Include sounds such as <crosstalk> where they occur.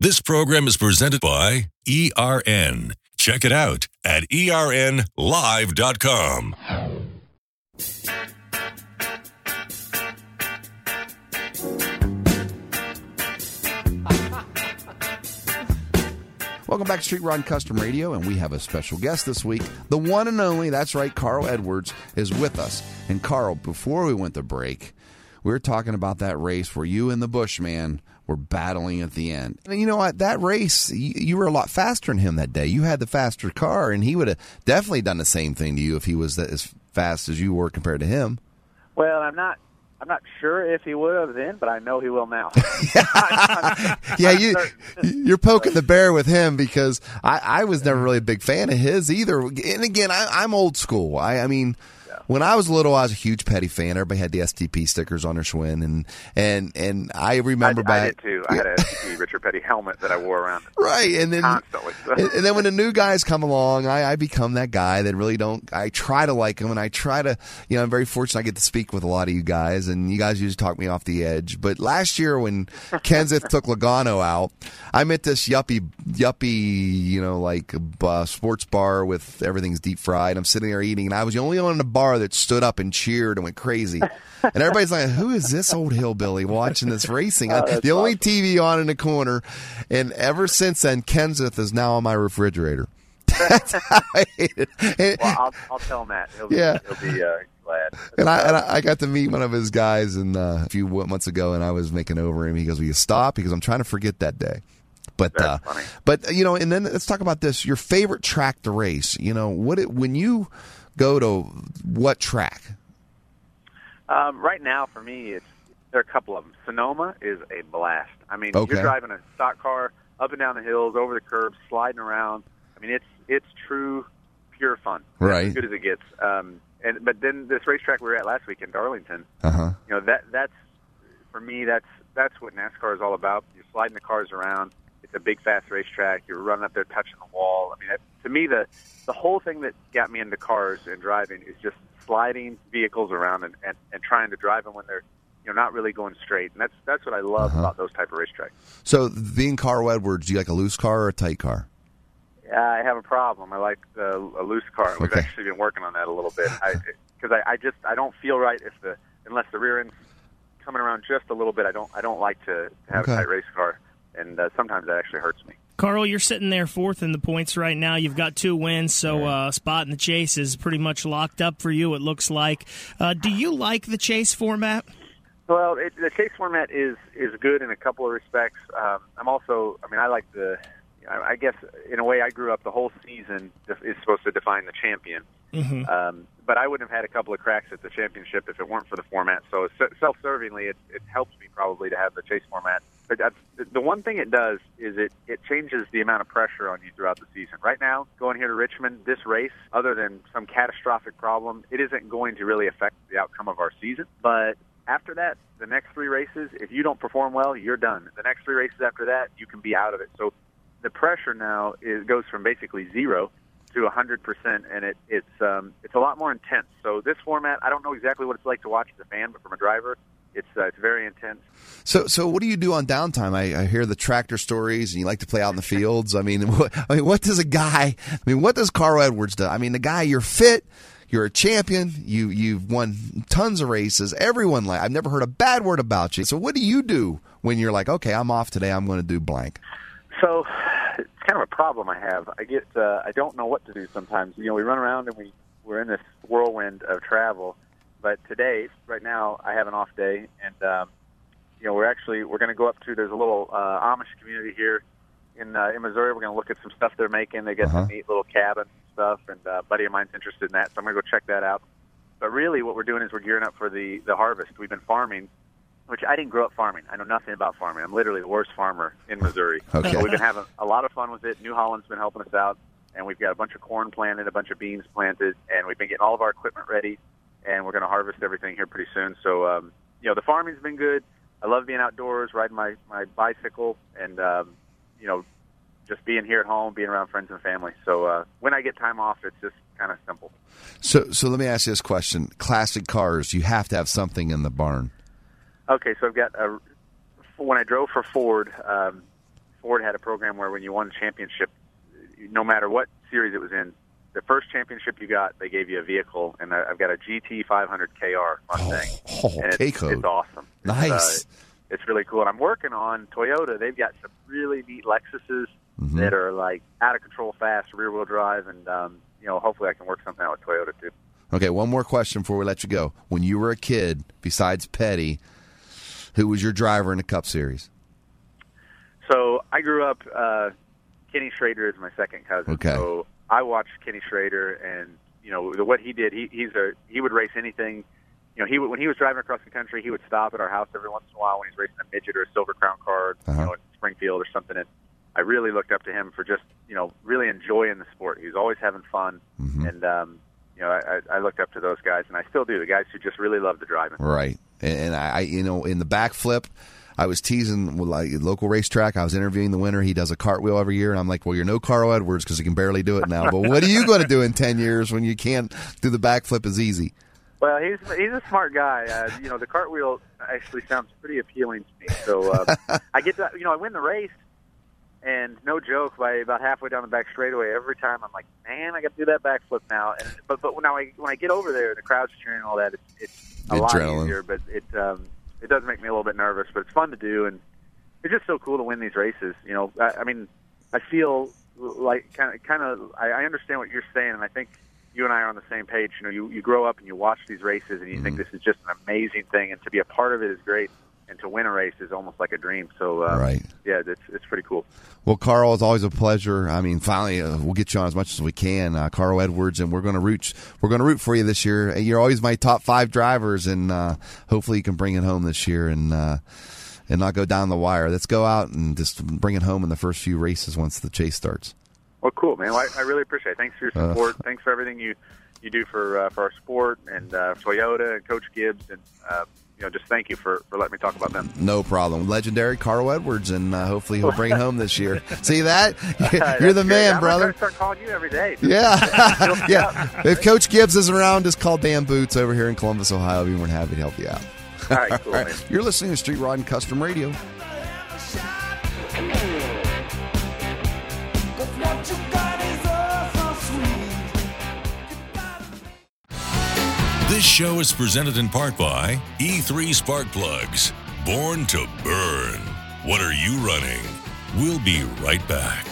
This program is presented by ERN. Check it out at ERNlive.com. Welcome back to Street Rod Custom Radio, and we have a special guest this week. The one and only, that's right, Carl Edwards is with us. And Carl, before we went to break, we were talking about that race where you and the Bushman were battling at the end. And you know what? That race, you, you were a lot faster than him that day. You had the faster car, and he would have definitely done the same thing to you if he was as fast as you were compared to him. Well, I'm not. I'm not sure if he would have then, but I know he will now. <laughs> yeah, you you're poking the bear with him because I, I was never really a big fan of his either. And again, I, I'm old school. I, I mean, when I was little, I was a huge Petty fan. Everybody had the STP stickers on their Schwinn, and and and I remember I, back. I did too. I had a STP <laughs> Richard Petty helmet that I wore around Right, and then constantly. and, and then when the new guys come along, I, I become that guy that really don't. I try to like them, and I try to. You know, I'm very fortunate. I get to speak with a lot of you guys, and you guys usually talk me off the edge. But last year when <laughs> Kenseth took Logano out, I met this yuppie yuppie, you know, like uh, sports bar with everything's deep fried. I'm sitting there eating, and I was the only one in the bar that stood up and cheered and went crazy. And everybody's like, "Who is this old hillbilly watching this racing?" <laughs> the only TV on in the corner, and ever since then, Kenseth is now on my refrigerator. <laughs> That's how I hate it. And, well, I'll, I'll tell Matt. He'll be, Yeah. he'll be uh, glad. and I, and I got to meet one of his guys and uh, a few months ago, and I was making over him. He goes, "Will you stop?" Because I'm trying to forget that day. But uh, but you know, and then let's talk about this. Your favorite track to race. You know, what it, when you go to what track? Um, right now, for me, it's there are a couple of them. Sonoma is a blast. I mean, Okay. you're driving a stock car up and down the hills, over the curbs, sliding around. I mean, it's it's true, pure fun. Right. As good as it gets. Um, and but then this racetrack we were at last week in Darlington, Uh huh. you know that that's for me that's that's what NASCAR is all about. You're sliding the cars around. It's a big fast racetrack. You're running up there touching the wall. I mean, to me the the whole thing that got me into cars and driving is just sliding vehicles around and, and, and trying to drive them when they're you know not really going straight. And that's that's what I love Uh-huh. about those type of racetracks. So being Carl Edwards, do you like a loose car or a tight car? Yeah, I have a problem. I like the, a loose car. We've Okay. actually been working on that a little bit. <laughs> Because I, I, just I don't feel right if the unless the rear end's coming around just a little bit. I don't I don't like to, to have Okay. a tight race car, and uh, sometimes that actually hurts me. Carl, you're sitting there fourth in the points right now. You've got two wins, so uh, spot in the chase is pretty much locked up for you. It looks like. Uh, do you like the chase format? Well, it, the chase format is is good in a couple of respects. Um, I'm also, I mean, I like the. I I guess in a way, I grew up. The whole season is supposed to define the champion. Mm-hmm. Um, but I wouldn't have had a couple of cracks at the championship if it weren't for the format. So self-servingly, it, it helps me probably to have the chase format. But that's, the one thing it does is it, it changes the amount of pressure on you throughout the season. Right now, going here to Richmond, this race, other than some catastrophic problem, it isn't going to really affect the outcome of our season. But after that, the next three races, if you don't perform well, you're done. The next three races after that, you can be out of it. So the pressure now is goes from basically zero to a hundred percent, and it, it's um, it's a lot more intense. So this format, I don't know exactly what it's like to watch as a fan, but from a driver, it's uh, it's very intense. So, so what do you do on downtime? I, I hear the tractor stories, and you like to play out in the fields. I mean, <laughs> what, I mean, what does a guy? I mean, what does Carl Edwards do? I mean, the guy, you're fit, you're a champion, you you've won tons of races. Everyone like I've never heard a bad word about you. So, what do you do when you're like, okay, I'm off today, I'm going to do blank? So it's kind of a problem I have. I get uh, I don't know what to do sometimes. You know, we run around and we we're in this whirlwind of travel. But today, right now, I have an off day, and um, you know, we're actually we're going to go up to there's a little uh, Amish community here in uh, in Missouri. We're going to look at some stuff they're making. They got Uh-huh. some neat little cabins and stuff, and uh, a buddy of mine's interested in that, so I'm going to go check that out. But really, what we're doing is we're gearing up for the the harvest. We've been farming, which I didn't grow up farming. I know nothing about farming. I'm literally the worst farmer in Missouri. <laughs> Okay. So we've been having a lot of fun with it. New Holland's been helping us out, and we've got a bunch of corn planted, a bunch of beans planted, and we've been getting all of our equipment ready, and we're going to harvest everything here pretty soon. So, um, you know, the farming's been good. I love being outdoors, riding my my bicycle, and um, you know, just being here at home, being around friends and family. So uh, when I get time off, it's just kind of simple. So, so let me ask you this question: Classic cars, you have to have something in the barn. Okay, so I've got a, when I drove for Ford, um, Ford had a program where when you won a championship, no matter what series it was in, the first championship you got, they gave you a vehicle, and I've got a GT 500 KR Mustang, Oh, and it's, K-code. it's awesome. It's, Nice. uh, it's really cool, and I'm working on Toyota. They've got some really neat Lexuses Mm-hmm. that are like out of control fast, rear wheel drive, and um, you know, hopefully I can work something out with Toyota too. Okay, one more question before we let you go. When you were a kid, besides Petty, who was your driver in the Cup Series? So I grew up. Uh, Kenny Schrader is my second cousin. Okay. So I watched Kenny Schrader, and you know the, what he did. He he's a he would race anything. You know, he would, when he was driving across the country, he would stop at our house every once in a while when he's racing a midget or a silver crown card, Uh-huh. you know, in Springfield or something. And I really looked up to him for just you know really enjoying the sport. He was always having fun, Mm-hmm. and um, you know I, I looked up to those guys, and I still do. The guys who just really love the driving. Right. And, and I, I, you know, in the backflip, I was teasing like local racetrack. I was interviewing the winner. He does a cartwheel every year, and I'm like, "Well, you're no Carl Edwards because he can barely do it now. But what are you going to do in ten years when you can't do the backflip as easy?" Well, he's he's a smart guy. Uh, you know, the cartwheel actually sounds pretty appealing to me. So uh, I get to, you know, I win the race, and no joke, by about halfway down the back straightaway, every time I'm like, man, I got to do that backflip now. And but but when I when I get over there, and the crowd's cheering and all that. It's, it's a lot Adrenaline. easier, but it um, it does make me a little bit nervous. But it's fun to do, and it's just so cool to win these races. You know, I, I mean, I feel like kind of kind of I, I understand what you're saying, and I think you and I are on the same page. You know, you you grow up and you watch these races, and you think Mm-hmm. this is just an amazing thing, and to be a part of it is great, and to win a race is almost like a dream. So, uh, Right. yeah, it's it's pretty cool. Well, Carl, it's always a pleasure. I mean, finally, uh, we'll get you on as much as we can, uh, Carl Edwards, and we're going to root. We're going to root for you this year. You're always my top five drivers, and uh, hopefully, you can bring it home this year and uh, and not go down the wire. Let's go out and just bring it home in the first few races once the chase starts. Well, cool, man. Well, I, I really appreciate it. Thanks for your Uh. support. Thanks for everything you you do for uh, for our sport and uh, Toyota and Coach Gibbs, and uh, you know, just thank you for for letting me talk about them. No problem. Legendary Carl Edwards, and uh, hopefully he'll bring it home this year. <laughs> See that? You're the man, I'm brother. start calling you every day. Yeah, <laughs> <laughs> yeah. If Coach Gibbs isn't around, just call Dan Boots over here in Columbus, Ohio. We'll be more than happy to help you out. All right, cool, All man. You're listening to Street Rod and Custom Radio. This show is presented in part by E3 Spark Plugs. Born to burn. What are you running? We'll be right back.